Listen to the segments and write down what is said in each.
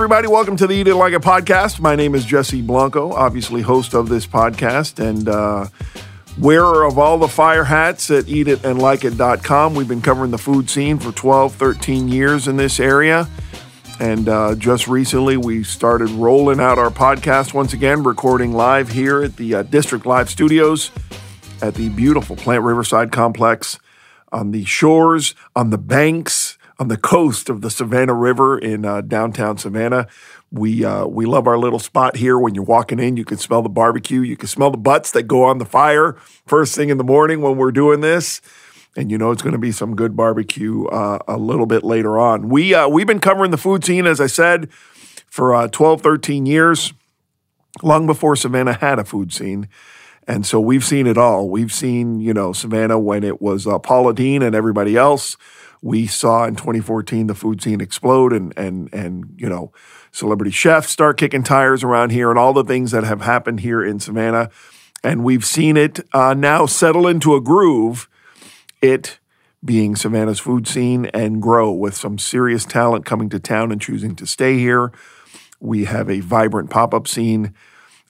everybody. Welcome to the Eat It Like It podcast. My name is Jesse Blanco, obviously host of this podcast and uh, wearer of all the fire hats at eatitandlikeit.com. We've been covering the food scene for 12, 13 years in this area. And uh, just recently, we started rolling out our podcast once again, recording live here at the uh, District Live Studios at the beautiful Plant Riverside Complex on the shores, on the banks, on the coast of the Savannah River in uh, downtown Savannah. We uh, we love our little spot here. When you're walking in, you can smell the barbecue. You can smell the butts that go on the fire first thing in the morning when we're doing this, and you know it's going to be some good barbecue uh, a little bit later on. We uh, we've been covering the food scene, as I said, for uh, 12, 13 years, long before Savannah had a food scene. And so we've seen it all. We've seen, you know, Savannah when it was uh, Paula Deen and everybody else. We saw in 2014 the food scene explode and and and you know celebrity chefs start kicking tires around here and all the things that have happened here in Savannah. And we've seen it uh, now settle into a groove. It being Savannah's food scene and grow with some serious talent coming to town and choosing to stay here. We have a vibrant pop up scene,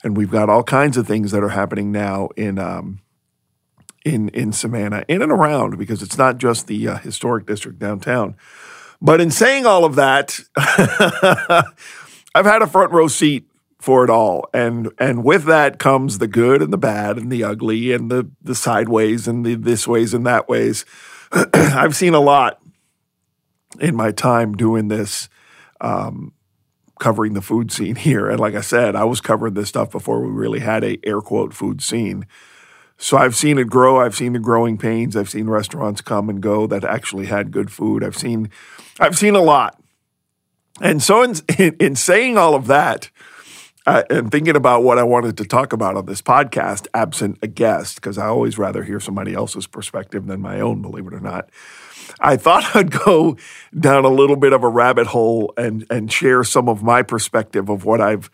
and we've got all kinds of things that are happening now in um, in in Savannah, in and around, because it's not just the uh, historic district downtown. But in saying all of that, I've had a front row seat for it all, and and with that comes the good and the bad and the ugly and the the sideways and the this ways and that ways. I've seen a lot in my time doing this. Um, covering the food scene here. And like I said, I was covering this stuff before we really had a air quote food scene. So I've seen it grow. I've seen the growing pains. I've seen restaurants come and go that actually had good food. I've seen, I've seen a lot. And so in, in, in saying all of that, uh, and thinking about what I wanted to talk about on this podcast, absent a guest, because I always rather hear somebody else's perspective than my own, believe it or not. I thought I'd go down a little bit of a rabbit hole and and share some of my perspective of what I've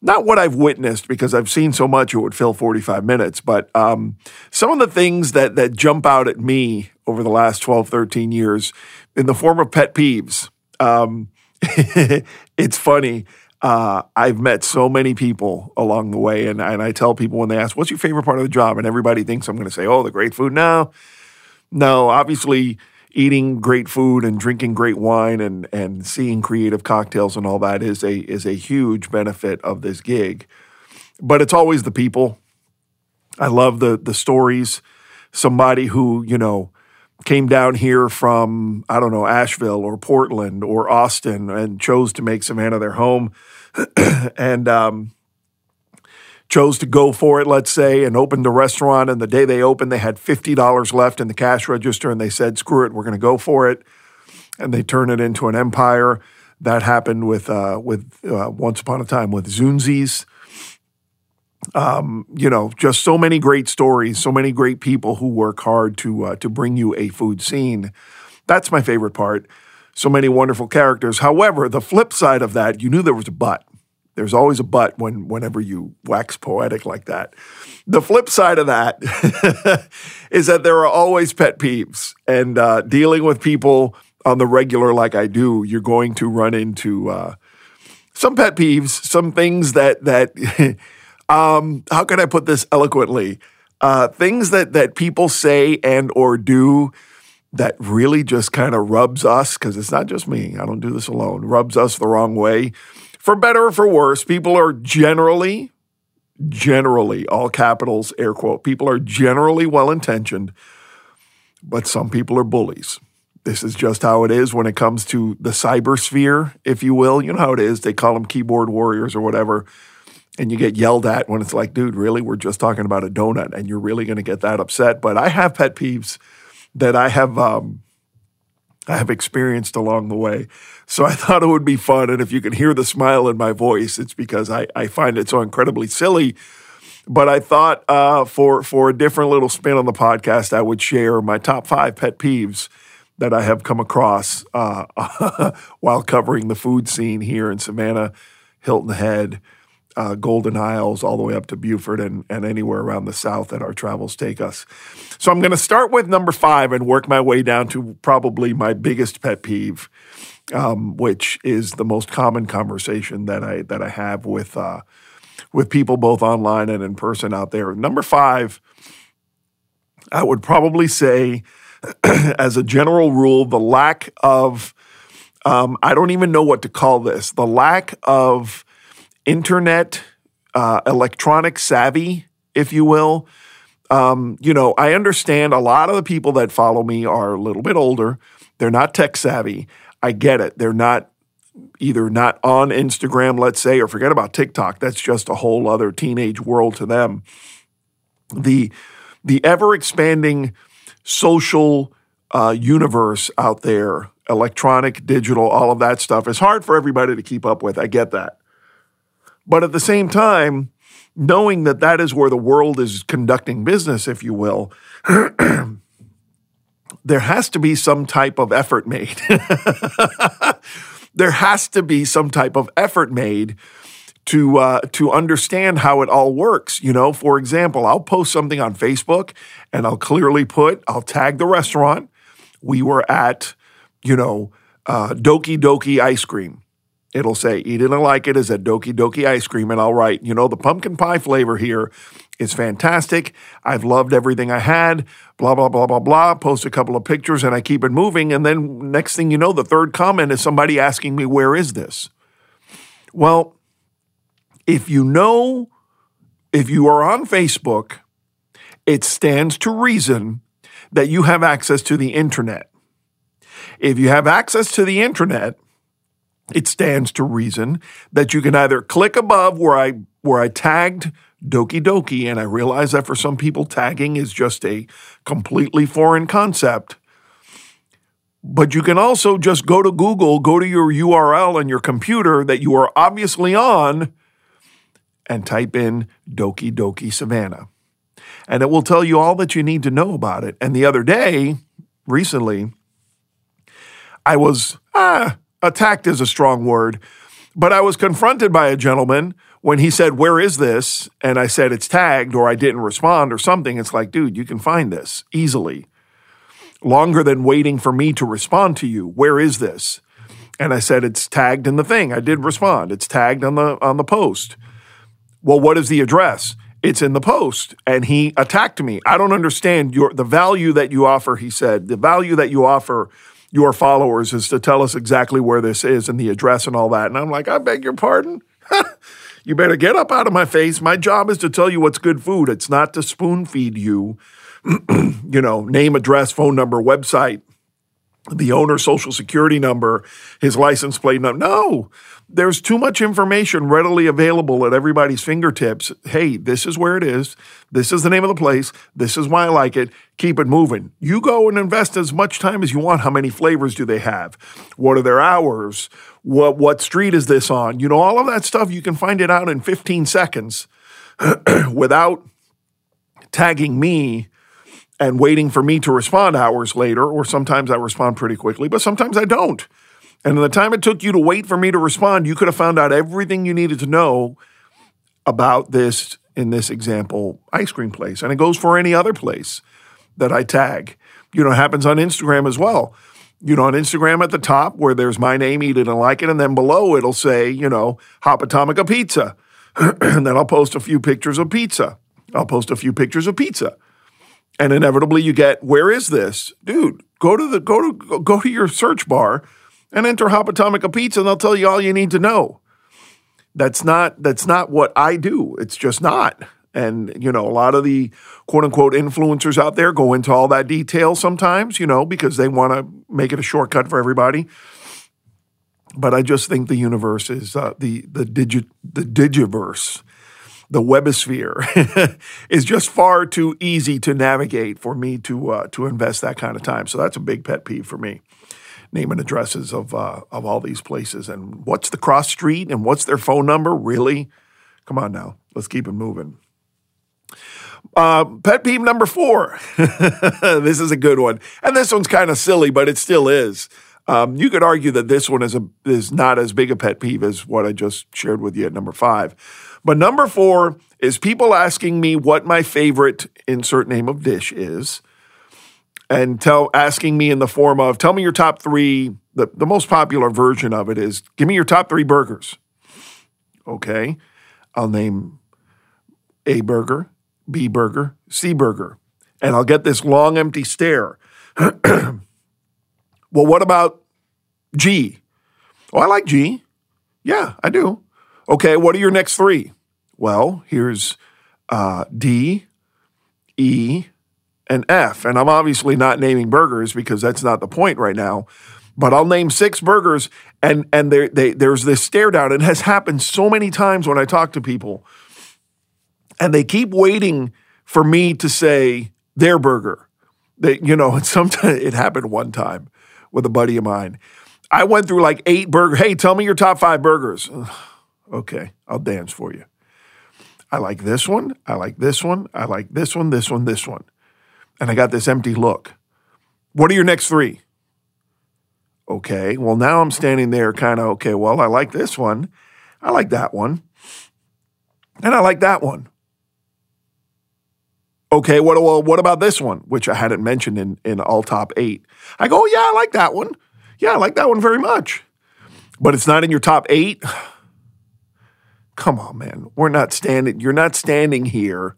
not what I've witnessed because I've seen so much it would fill 45 minutes, but um, some of the things that that jump out at me over the last 12, 13 years in the form of pet peeves. Um, it's funny. Uh, I've met so many people along the way, and, and I tell people when they ask, What's your favorite part of the job? And everybody thinks I'm going to say, Oh, the great food. No, no, obviously, eating great food and drinking great wine and and seeing creative cocktails and all that is a is a huge benefit of this gig. But it's always the people. I love the the stories. Somebody who, you know, came down here from I don't know Asheville or Portland or Austin and chose to make Savannah their home, and um, chose to go for it, let's say, and opened a restaurant. And the day they opened, they had $50 left in the cash register and they said, screw it, we're going to go for it. And they turned it into an empire. That happened with, uh, with uh, once upon a time with Zunzi's. Um, you know, just so many great stories, so many great people who work hard to uh, to bring you a food scene. That's my favorite part. So many wonderful characters. However, the flip side of that, you knew there was a but. There's always a but when whenever you wax poetic like that. The flip side of that is that there are always pet peeves, and uh, dealing with people on the regular like I do, you're going to run into uh, some pet peeves, some things that that um, how can I put this eloquently? Uh, things that that people say and or do that really just kind of rubs us because it's not just me. I don't do this alone. Rubs us the wrong way for better or for worse, people are generally, generally, all capitals, air quote, people are generally well intentioned, but some people are bullies. This is just how it is when it comes to the cyber sphere, if you will. You know how it is. They call them keyboard warriors or whatever. And you get yelled at when it's like, dude, really? We're just talking about a donut and you're really going to get that upset. But I have pet peeves that I have um, I have experienced along the way. So I thought it would be fun. And if you can hear the smile in my voice, it's because I, I find it so incredibly silly. But I thought uh, for, for a different little spin on the podcast, I would share my top five pet peeves that I have come across uh, while covering the food scene here in Savannah, Hilton Head, uh, Golden Isles, all the way up to Beaufort and, and anywhere around the South that our travels take us. So I'm going to start with number five and work my way down to probably my biggest pet peeve, um, which is the most common conversation that I that I have with uh, with people both online and in person out there. Number five, I would probably say, as a general rule, the lack of um, I don't even know what to call this. The lack of internet, uh, electronic savvy, if you will. Um, you know, I understand a lot of the people that follow me are a little bit older. They're not tech savvy. I get it. They're not either not on Instagram, let's say, or forget about TikTok. That's just a whole other teenage world to them. The the ever expanding social uh, universe out there, electronic, digital, all of that stuff is hard for everybody to keep up with. I get that. But at the same time, knowing that that is where the world is conducting business, if you will, there has to be some type of effort made. there has to be some type of effort made to uh, to understand how it all works. You know, for example, I'll post something on Facebook and I'll clearly put, I'll tag the restaurant. We were at, you know, uh, Doki Doki ice cream. It'll say, eat it and like it is at Doki Doki ice cream. And I'll write, you know, the pumpkin pie flavor here is fantastic. I've loved everything I had, blah, blah, blah, blah, blah. Post a couple of pictures and I keep it moving. And then next thing you know, the third comment is somebody asking me, where is this? Well, if you know, if you are on Facebook, it stands to reason that you have access to the internet. If you have access to the internet, it stands to reason that you can either click above where I where I tagged Doki Doki, and I realize that for some people tagging is just a completely foreign concept. But you can also just go to Google, go to your URL on your computer that you are obviously on, and type in Doki Doki Savannah. And it will tell you all that you need to know about it. And the other day, recently, I was, ah, attacked is a strong word, but I was confronted by a gentleman when he said, Where is this? And I said, It's tagged, or I didn't respond, or something. It's like, dude, you can find this easily. Longer than waiting for me to respond to you. Where is this? And I said, It's tagged in the thing. I did respond. It's tagged on the on the post. Well, what is the address? It's in the post. And he attacked me. I don't understand your the value that you offer, he said. The value that you offer your followers is to tell us exactly where this is and the address and all that. And I'm like, I beg your pardon. you better get up out of my face. My job is to tell you what's good food. It's not to spoon feed you, you know, name, address, phone number, website, the owner's social security number, his license plate number. No, there's too much information readily available at everybody's fingertips. Hey, this is where it is. This is the name of the place. This is why I like it. Keep it moving. You go and invest as much time as you want. How many flavors do they have? What are their hours? What what street is this on? You know, all of that stuff you can find it out in 15 seconds without tagging me and waiting for me to respond hours later, or sometimes I respond pretty quickly, but sometimes I don't. And in the time it took you to wait for me to respond, you could have found out everything you needed to know about this, in this example, ice cream place. And it goes for any other place that I tag. You know, it happens on Instagram as well. You know, on Instagram at the top where there's my name, eat it and like it, and then below it'll say, you know, Hop Atomica Pizza. and then I'll post a few pictures of pizza. I'll post a few pictures of pizza. And inevitably you get, where is this? Dude, go to the go to go to your search bar and enter Hop Atomica Pizza, and they'll tell you all you need to know. That's not that's not what I do. It's just not. And you know, a lot of the quote unquote influencers out there go into all that detail sometimes, you know, because they want to make it a shortcut for everybody. But I just think the universe is uh, the the digi- the digiverse, the webosphere, is just far too easy to navigate for me to uh, to invest that kind of time. So that's a big pet peeve for me name and addresses of uh, of all these places. And what's the cross street and what's their phone number? Really? Come on now. Let's keep it moving. Uh, pet peeve number four. This is a good one. And this one's kind of silly but it still is. Um, you could argue that this one is a is not as big a pet peeve as what I just shared with you at number five. But number four is people asking me what my favorite insert name of dish is, and tell asking me in the form of tell me your top three. The, the most popular version of it is give me your top three burgers. Okay, I'll name A burger, B burger, C burger, and I'll get this long empty stare. Well, what about G? Oh, I like G. Yeah, I do. Okay, what are your next three? Well, here's uh, D, E, and F. And I'm obviously not naming burgers because that's not the point right now. But I'll name six burgers, and and there they, there's this stare down. It has happened so many times when I talk to people, and they keep waiting for me to say their burger. That you know, and sometimes it happened one time with a buddy of mine. I went through like eight burger. Hey, tell me your top five burgers. Okay, I'll dance for you. I like this one. I like this one. I like this one, this one, this one. And I got this empty look. What are your next three? Okay, well, now I'm standing there kind of, okay, well, I like this one. I like that one. And I like that one. Okay, what, well, what about this one, which I hadn't mentioned in, in all top eight? I go, yeah, I like that one. Yeah, I like that one very much. But it's not in your top eight. Come on, man. We're not standing, you're not standing here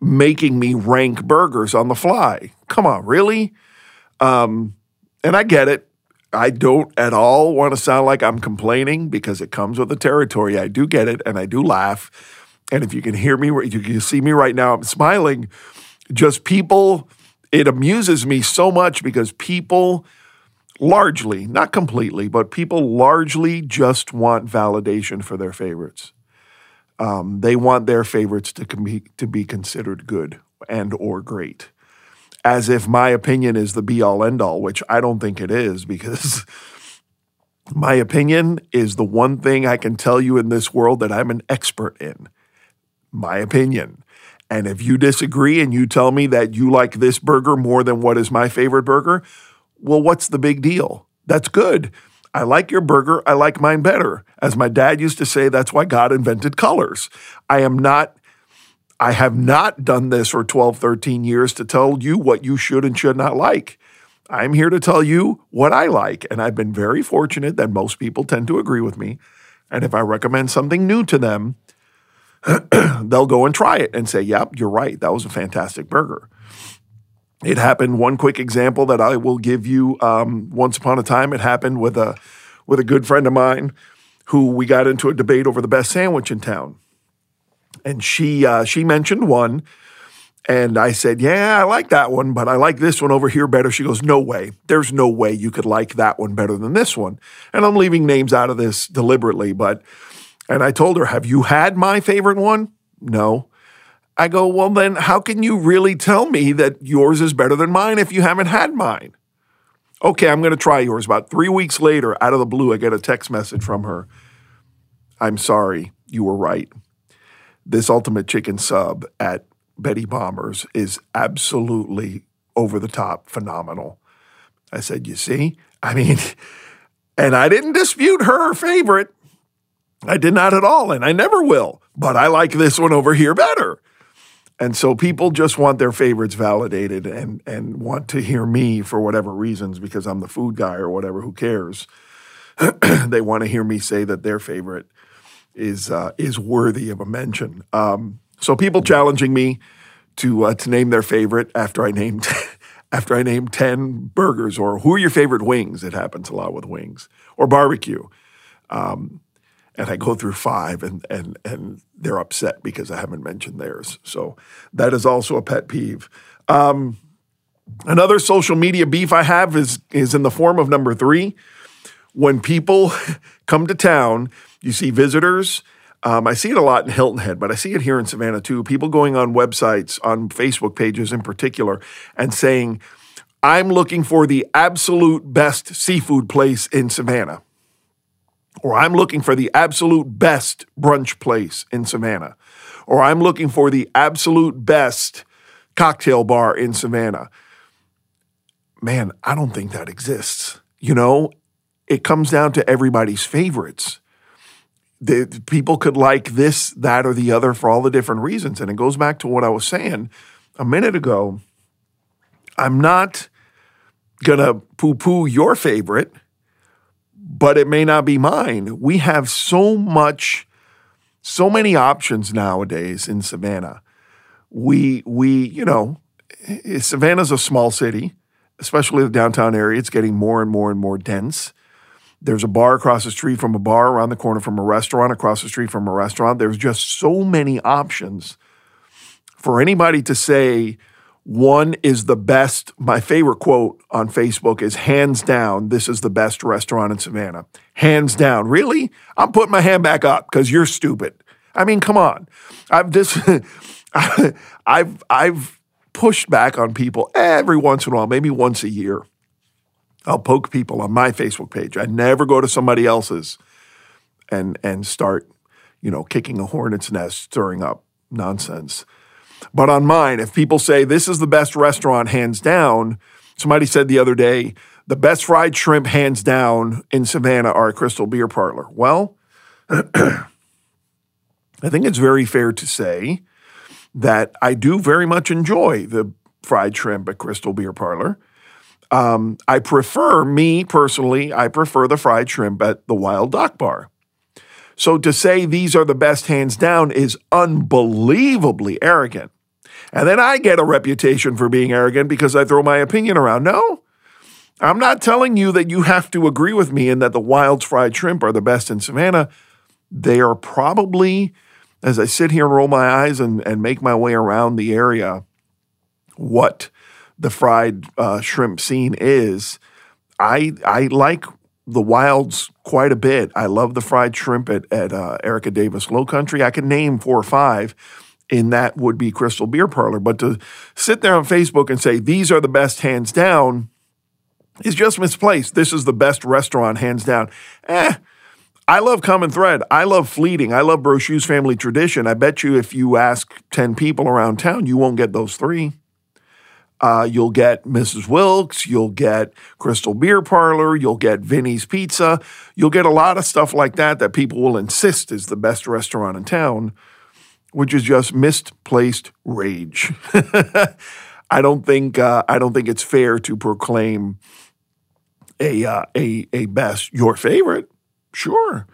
making me rank burgers on the fly. Come on, really? Um, and I get it. I don't at all want to sound like I'm complaining because it comes with the territory. I do get it and I do laugh and if you can hear me, you can see me right now, I'm smiling. Just people, it amuses me so much because people largely, not completely, but people largely just want validation for their favorites. Um, they want their favorites to, com- to be considered good and or great as if my opinion is the be all end all, which I don't think it is because my opinion is the one thing I can tell you in this world that I'm an expert in my opinion. And if you disagree and you tell me that you like this burger more than what is my favorite burger, well, what's the big deal? That's good. I like your burger. I like mine better. As my dad used to say, that's why God invented colors. I am not, I have not done this for 12, 13 years to tell you what you should and should not like. I'm here to tell you what I like. And I've been very fortunate that most people tend to agree with me. And if I recommend something new to them, they'll go and try it and say, Yep, you're right. That was a fantastic burger. It happened. One quick example that I will give you. Um, once upon a time, it happened with a with a good friend of mine who we got into a debate over the best sandwich in town, and she uh, she mentioned one, and I said, "Yeah, I like that one, but I like this one over here better." She goes, "No way. There's no way you could like that one better than this one." And I'm leaving names out of this deliberately, but and I told her, Have you had my favorite one? No. I go, Well, then how can you really tell me that yours is better than mine if you haven't had mine? Okay, I'm going to try yours. About three weeks later, out of the blue, I get a text message from her. I'm sorry, you were right. This ultimate chicken sub at Betty Bombers is absolutely over the top phenomenal. I said, You see? I mean, and I didn't dispute her favorite. I did not at all, and I never will. But I like this one over here better. And so people just want their favorites validated and and want to hear me for whatever reasons because I'm the food guy or whatever. Who cares? they want to hear me say that their favorite is uh, is worthy of a mention. Um, so people challenging me to uh, to name their favorite after I named after I named ten burgers or who are your favorite wings? It happens a lot with wings or barbecue. Um, and I go through five and and and they're upset because I haven't mentioned theirs. So that is also a pet peeve. Um, another social media beef I have is is in the form of number three. When people come to town, you see visitors. Um, I see it a lot in Hilton Head, but I see it here in Savannah too. People going on websites, on Facebook pages in particular, and saying, I'm looking for the absolute best seafood place in Savannah or I'm looking for the absolute best brunch place in Savannah, or I'm looking for the absolute best cocktail bar in Savannah. Man, I don't think that exists. you know, it comes down to everybody's favorites. The, people could like this, that, or the other for all the different reasons. And it goes back to what I was saying a minute ago. I'm not going to poo poo your favorite, but it may not be mine. We have so much, so many options nowadays in Savannah. We, we, you know, eh, Savannah's a small city, especially the downtown area. It's getting more and more and more dense. There's a bar across the street from a bar, around the corner from a restaurant, across the street from a restaurant. There's just so many options for anybody to say one is the best. My favorite quote on Facebook is hands down, this is the best restaurant in Savannah. Hands down. Really? I'm putting my hand back up because you're stupid. I mean, come on. I've just I've I've pushed back on people every once in a while, maybe once a year. I'll poke people on my Facebook page. I never go to somebody else's and and start, you know, kicking a hornet's nest, stirring up nonsense. But on mine, if people say this is the best restaurant hands down, somebody said the other day, the best fried shrimp hands down in Savannah are Crystal Beer Parlor. Well, I think it's very fair to say that I do very much enjoy the fried shrimp at Crystal Beer Parlor. Um, I prefer, me personally, I prefer the fried shrimp at the Wyld Dock Bar. So to say these are the best hands down is unbelievably arrogant. And then I get a reputation for being arrogant because I throw my opinion around. No, I'm not telling you that you have to agree with me and that the Wyld's fried shrimp are the best in Savannah. They are probably, as I sit here and roll my eyes and, and make my way around the area, what the fried uh, shrimp scene is. I I like the wilds quite a bit. I love the fried shrimp at, at uh, Erica Davis Low Country. I can name four or five, and that would be Crystal Beer Parlor. But to sit there on Facebook and say these are the best hands down is just misplaced. This is the best restaurant hands down. Eh. I love Common Thread. I love Fleeting. I love Brochu's Family Tradition. I bet you if you ask 10 people around town, you won't get those three. Uh, you'll get Mrs. Wilkes, you'll get Crystal Beer Parlor, you'll get Vinny's Pizza. You'll get a lot of stuff like that that people will insist is the best restaurant in town, which is just misplaced rage. I don't think uh, I don't think it's fair to proclaim a uh, a a best your favorite. Sure.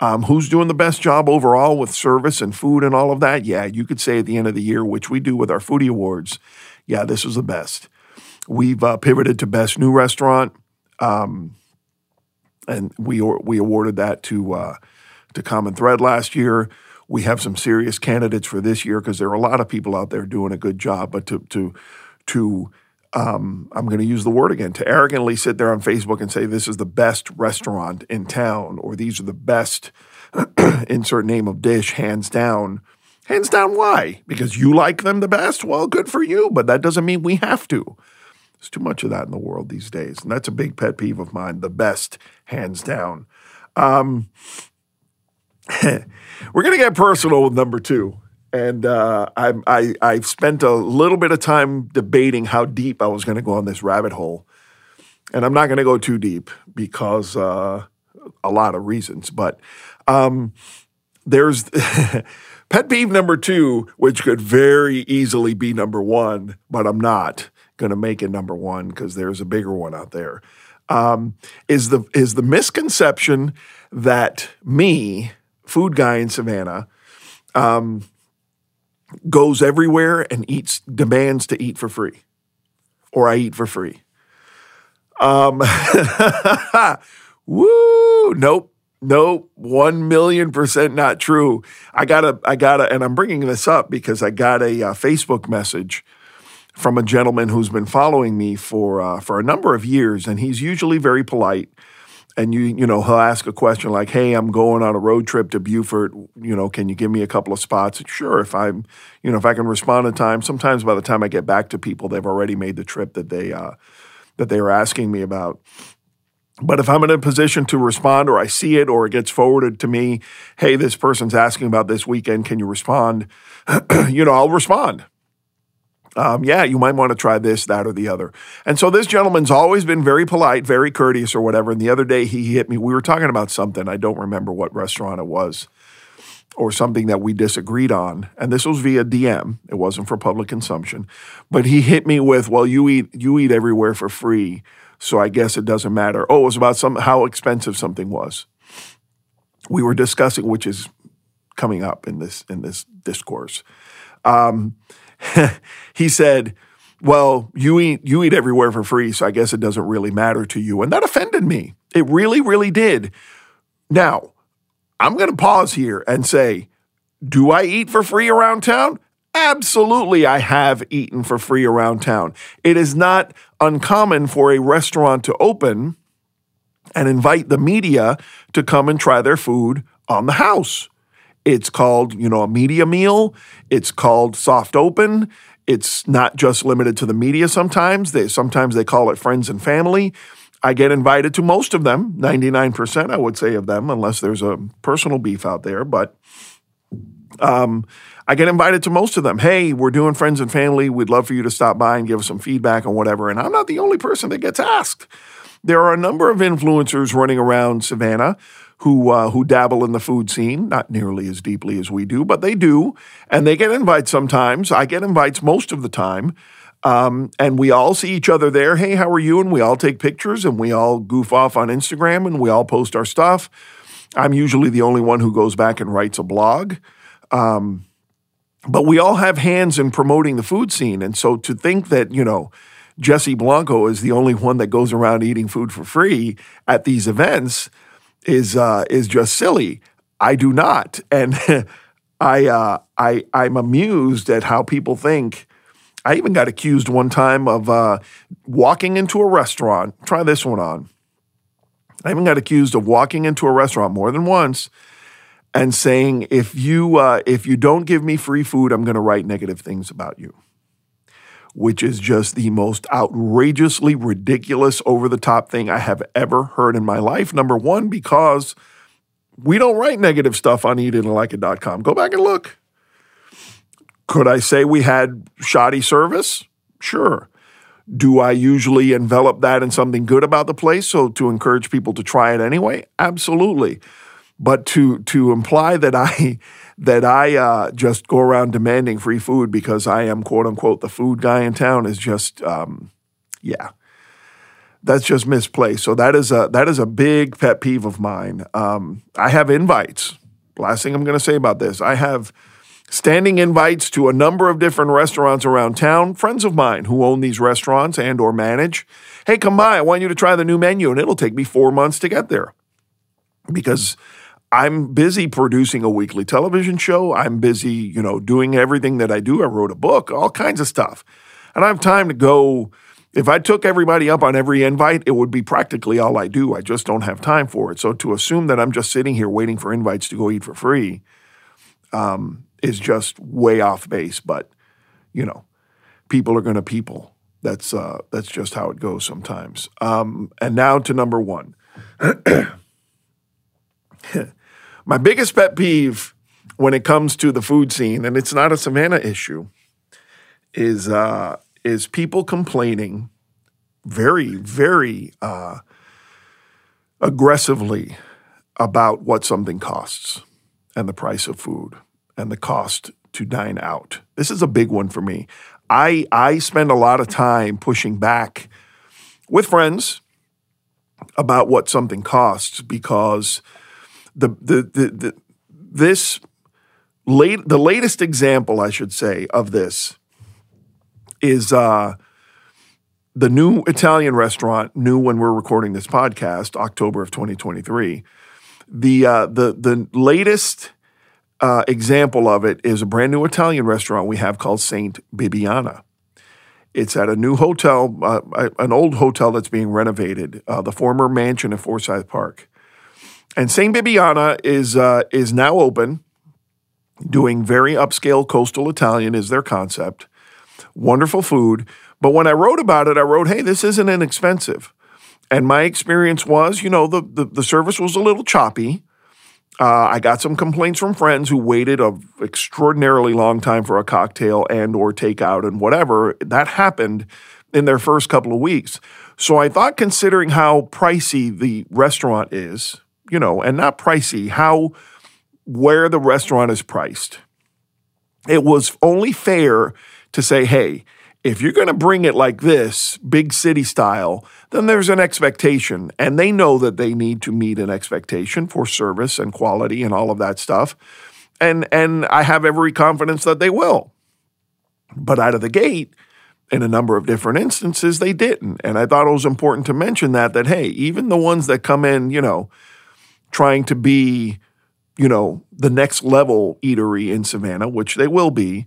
Um, who's doing the best job overall with service and food and all of that? Yeah, you could say at the end of the year, which we do with our foodie awards yeah, this was the best. We've uh, pivoted to best new restaurant, um, and we we awarded that to uh, to Common Thread last year. We have some serious candidates for this year because there are a lot of people out there doing a good job. But to to to um, I'm going to use the word again to arrogantly sit there on Facebook and say this is the best restaurant in town or these are the best insert name of dish hands down Hands down, why? Because you like them the best? Well, good for you, but that doesn't mean we have to. There's too much of that in the world these days. And that's a big pet peeve of mine, the best, hands down. Um, we're going to get personal with number two. And uh, I, I, I've spent a little bit of time debating how deep I was going to go on this rabbit hole. And I'm not going to go too deep because uh, a lot of reasons. But um, there's Pet peeve number two, which could very easily be number one, but I'm not going to make it number one because there's a bigger one out there. Um, is the is the misconception that me, food guy in Savannah, um, goes everywhere and eats demands to eat for free, or I eat for free. Um, woo, nope. Nope, one million percent not true. I gotta, I gotta, and I'm bringing this up because I got a uh, Facebook message from a gentleman who's been following me for uh, for a number of years, and he's usually very polite. And you, you know, he'll ask a question like, "Hey, I'm going on a road trip to Beaufort. You know, can you give me a couple of spots?" Sure, if I'm, you know, if I can respond in time. Sometimes by the time I get back to people, they've already made the trip that they uh, that they were asking me about. But if I'm in a position to respond or I see it or it gets forwarded to me, hey, this person's asking about this weekend, can you respond? you know, I'll respond. um, yeah, you might want to try this, that, or the other. And so this gentleman's always been very polite, very courteous, or whatever. And the other day he hit me. We were talking about something. I don't remember what restaurant it was or something that we disagreed on. And this was via DM. It wasn't for public consumption. But he hit me with, well, you eat you eat everywhere for free. So I guess it doesn't matter. Oh, it was about some how expensive something was. We were discussing, which is coming up in this in this discourse. Um, he said, "Well, you eat you eat everywhere for free, so I guess it doesn't really matter to you." And that offended me. It really, really did. Now, I'm going to pause here and say, do I eat for free around town? Absolutely, I have eaten for free around town. It is not uncommon for a restaurant to open and invite the media to come and try their food on the house. It's called, you know, a media meal. It's called soft open. It's not just limited to the media sometimes. They sometimes they call it friends and family. I get invited to most of them, 99% I would say of them unless there's a personal beef out there, but um, I get invited to most of them. Hey, we're doing friends and family. We'd love for you to stop by and give us some feedback on whatever. And I'm not the only person that gets asked. There are a number of influencers running around Savannah who uh, who dabble in the food scene, not nearly as deeply as we do, but they do, and they get invites sometimes. I get invites most of the time, um, and we all see each other there. Hey, how are you? And we all take pictures, and we all goof off on Instagram, and we all post our stuff. I'm usually the only one who goes back and writes a blog. Um, but we all have hands in promoting the food scene, and so to think that you know. Jesse Blanco is the only one that goes around eating food for free at these events is uh, is just silly. I do not, and I uh, I I'm amused at how people think. I even got accused one time of uh, walking into a restaurant. Try this one on. I even got accused of walking into a restaurant more than once and saying, "If you uh, if you don't give me free food, I'm going to write negative things about you." which is just the most outrageously ridiculous, over the top thing I have ever heard in my life. Number one, because we don't write negative stuff on eatitandlikeit.com. Go back and look. Could I say we had shoddy service? Sure. Do I usually envelop that in something good about the place so to encourage people to try it anyway? Absolutely. But to to imply that I that I uh, just go around demanding free food because I am quote unquote the food guy in town is just um, yeah, that's just misplaced. So that is a that is a big pet peeve of mine. Um, I have invites. Last thing I'm going to say about this, I have standing invites to a number of different restaurants around town. Friends of mine who own these restaurants and or manage. Hey, come by. I want you to try the new menu, and it'll take me four months to get there because I'm busy producing a weekly television show. I'm busy, you know, doing everything that I do. I wrote a book, all kinds of stuff. And I have time to go. If I took everybody up on every invite, it would be practically all I do. I just don't have time for it. So to assume that I'm just sitting here waiting for invites to go eat for free um, is just way off base. But, you know, people are going to people. That's uh, that's just how it goes sometimes. Um, and now to number one. My biggest pet peeve when it comes to the food scene, and it's not a Savannah issue, is uh, is people complaining very, very uh, aggressively about what something costs and the price of food and the cost to dine out. This is a big one for me. I I spend a lot of time pushing back with friends about what something costs because the the the, the this late the latest example, I should say, of this is uh, the new Italian restaurant, new when we're recording this podcast, October of 2023. The uh, the the latest uh, example of it is a brand new Italian restaurant we have called Saint Bibiana. It's at a new hotel, uh, an old hotel that's being renovated, uh, the former mansion at Forsyth Park. And Saint Bibiana is uh, is now open, doing very upscale coastal Italian is their concept. Wonderful food. But when I wrote about it, I wrote, hey, this isn't inexpensive. And my experience was, you know, the, the, the service was a little choppy. Uh, I got some complaints from friends who waited a extraordinarily long time for a cocktail and or takeout and whatever. That happened in their first couple of weeks. So I thought considering how pricey the restaurant is, you know, and not pricey, how where the restaurant is priced. It was only fair to say, hey, if you're going to bring it like this, big city style, then there's an expectation. And they know that they need to meet an expectation for service and quality and all of that stuff. And, and I have every confidence that they will. But out of the gate, in a number of different instances, they didn't. And I thought it was important to mention that, that, hey, even the ones that come in, you know, trying to be, you know, the next level eatery in Savannah, which they will be,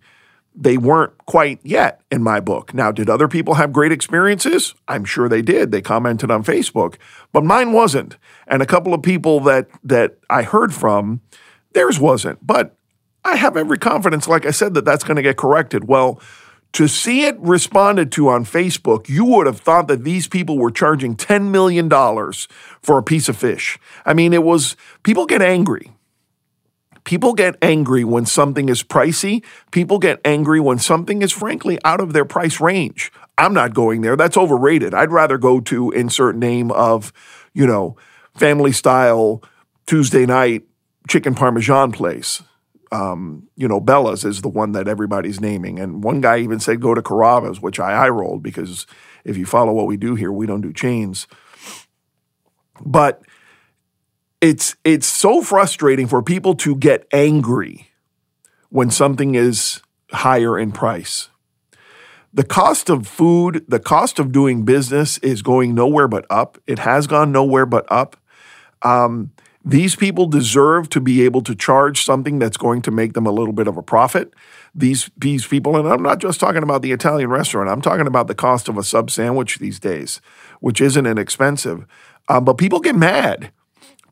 they weren't quite yet in my book. Now, did other people have great experiences? I'm sure they did. They commented on Facebook, but mine wasn't. And a couple of people that that I heard from, theirs wasn't. But I have every confidence, like I said, that that's going to get corrected. Well, to see it responded to on Facebook, you would have thought that these people were charging $10 million for a piece of fish. I mean, it was, people get angry. People get angry when something is pricey. People get angry when something is frankly out of their price range. I'm not going there. That's overrated. I'd rather go to insert name of, you know, family style Tuesday night chicken parmesan place. Um, you know, Bella's is the one that everybody's naming. And one guy even said go to Carrabba's, which I eye rolled because if you follow what we do here, we don't do chains. But it's it's so frustrating for people to get angry when something is higher in price. The cost of food, the cost of doing business is going nowhere but up. It has gone nowhere but up. Um, these people deserve to be able to charge something that's going to make them a little bit of a profit. These these people, and I'm not just talking about the Italian restaurant. I'm talking about the cost of a sub sandwich these days, which isn't inexpensive. Um, but people get mad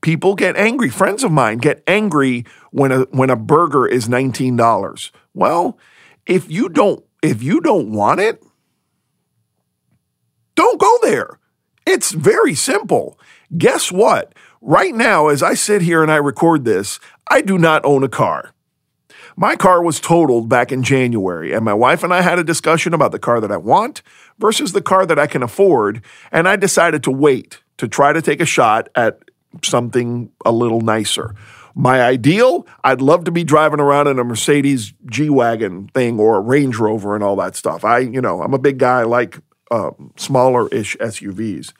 People get angry. Friends of mine get angry when a when a burger is $19. Well, if you don't if you don't want it, don't go there. It's very simple. Guess what? Right now, as I sit here and I record this, I do not own a car. My car was totaled back in January, and my wife and I had a discussion about the car that I want versus the car that I can afford, and I decided to wait to try to take a shot at something a little nicer. My ideal, I'd love to be driving around in a Mercedes G Wagon thing or a Range Rover and all that stuff. I, you know, I'm a big guy, I like uh, smaller ish SUVs.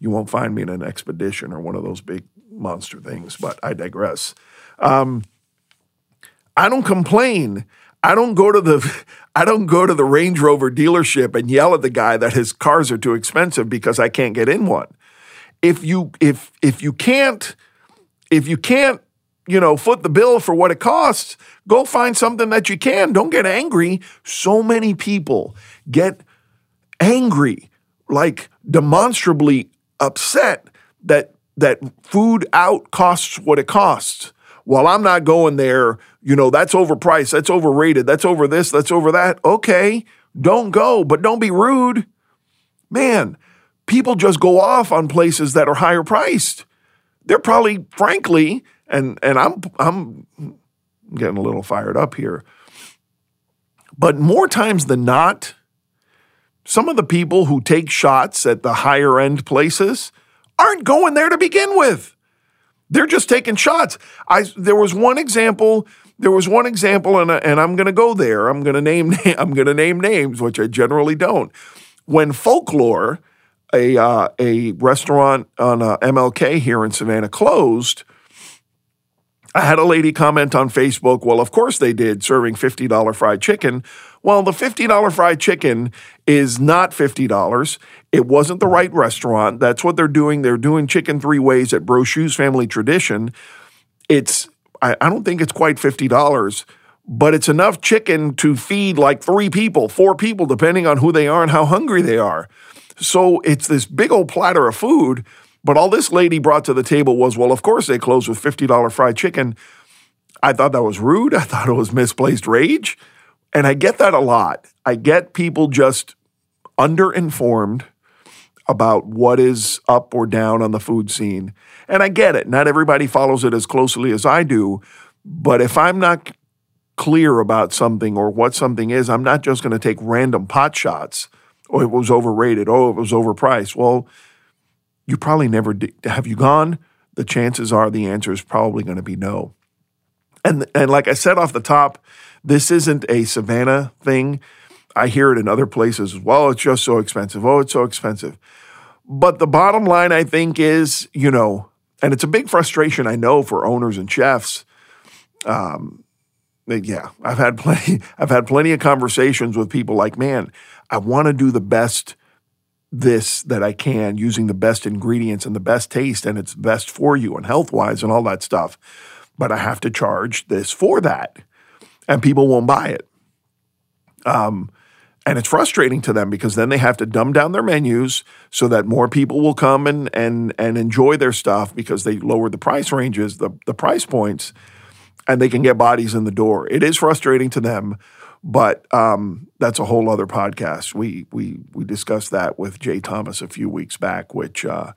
You won't find me in an Expedition or one of those big monster things, but I digress. Um, I don't complain. I don't go to the I don't go to the Range Rover dealership and yell at the guy that his cars are too expensive because I can't get in one if you if if you can't if you can't you know foot the bill for what it costs go find something that you can don't get angry so many people get angry like demonstrably upset that that food out costs what it costs well i'm not going there you know that's overpriced that's overrated that's over this that's over that okay don't go but don't be rude man people just go off on places that are higher priced. They're probably, frankly, and and I'm I'm getting a little fired up here. But more times than not, some of the people who take shots at the higher end places aren't going there to begin with. They're just taking shots. I there was one example. There was one example, and, and I'm going to go there. I'm going to name I'm going to name names, which I generally don't. When folklore a uh, a restaurant on uh, MLK here in Savannah closed, I had a lady comment on Facebook, well, of course they did, serving $50 fried chicken. Well, the $50 fried chicken is not $50. It wasn't the right restaurant. That's what they're doing. They're doing chicken three ways at Brochu's Family Tradition. It's, I, I don't think it's quite $50, but it's enough chicken to feed like three people, four people, depending on who they are and how hungry they are. So it's this big old platter of food. But all this lady brought to the table was, well, of course they close with $50 fried chicken. I thought that was rude. I thought it was misplaced rage. And I get that a lot. I get people just underinformed about what is up or down on the food scene. And I get it. Not everybody follows it as closely as I do. But if I'm not clear about something or what something is, I'm not just going to take random pot shots. Oh, it was overrated. Oh, it was overpriced. Well, you probably never did. Have you gone? The chances are the answer is probably going to be no. And, and like I said off the top, this isn't a Savannah thing. I hear it in other places as well. It's just so expensive. Oh, it's so expensive. But the bottom line, I think, is you know, and it's a big frustration I know for owners and chefs. Um, yeah, I've had plenty. I've had plenty of conversations with people like, man, I want to do the best this that I can using the best ingredients and the best taste, and it's best for you and health wise and all that stuff. But I have to charge this for that, and people won't buy it. Um, and it's frustrating to them because then they have to dumb down their menus so that more people will come and and and enjoy their stuff because they lowered the price ranges, the the price points, and they can get bodies in the door. It is frustrating to them, but um, that's a whole other podcast. We we we discussed that with Jay Thomas a few weeks back, which. Uh,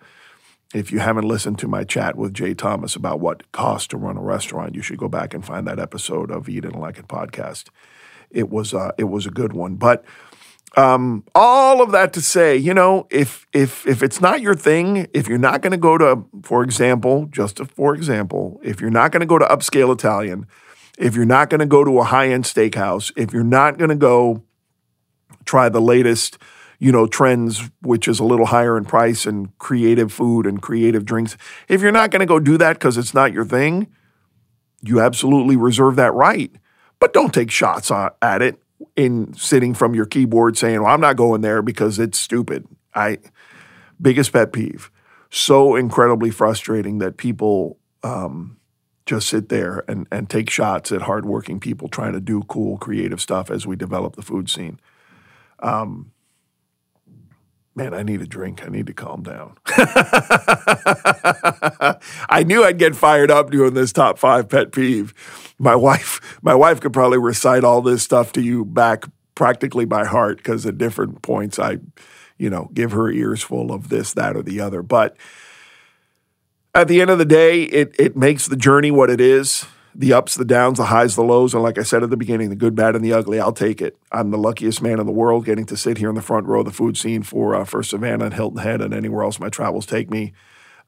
if you haven't listened to my chat with Jay Thomas about what it costs to run a restaurant, you should go back and find that episode of Eat and Like It podcast it was uh, it was a good one. But um, all of that to say, you know, if if if it's not your thing, if you're not going to go to, for example, just for example, if you're not going to go to upscale Italian, if you're not going to go to a high end steakhouse, if you're not going to go try the latest, you know, trends, which is a little higher in price and creative food and creative drinks, if you're not going to go do that because it's not your thing, you absolutely reserve that right but don't take shots at it in sitting from your keyboard saying, "Well, I'm not going there because it's stupid." I biggest pet peeve. So incredibly frustrating that people um, just sit there and, and take shots at hardworking people trying to do cool, creative stuff as we develop the food scene. Um, man, I need a drink. I need to calm down. I knew I'd get fired up doing this top five pet peeve. My wife, my wife could probably recite all this stuff to you back practically by heart because at different points I, you know, give her ears full of this, that, or the other. But at the end of the day, it it makes the journey what it is the ups, the downs, the highs, the lows. And like I said at the beginning, the good, bad, and the ugly, I'll take it. I'm the luckiest man in the world getting to sit here in the front row of the food scene for, uh, for Savannah and Hilton Head and anywhere else my travels take me.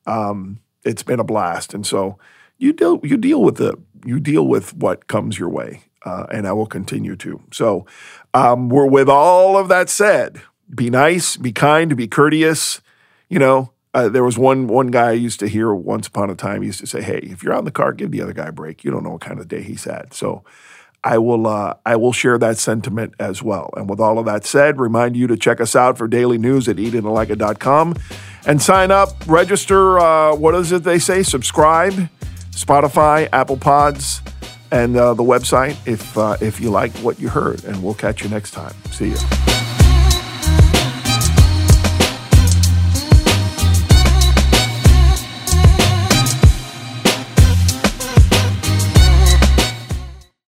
Um, it's been a blast. And so you deal, you deal with the, you deal with what comes your way. Uh, and I will continue to. So, um, we're with all of that said, be nice, be kind, be courteous. You know, uh, there was one one guy I used to hear once upon a time. He used to say, "Hey, if you're in the car, give the other guy a break. You don't know what kind of day he's had." So, I will uh, I will share that sentiment as well. And with all of that said, remind you to check us out for daily news at eatitandlikeit.com and sign up, register. Uh, what is it they say? Subscribe, Spotify, Apple Pods, and uh, the website if uh, if you like what you heard. And we'll catch you next time. See you.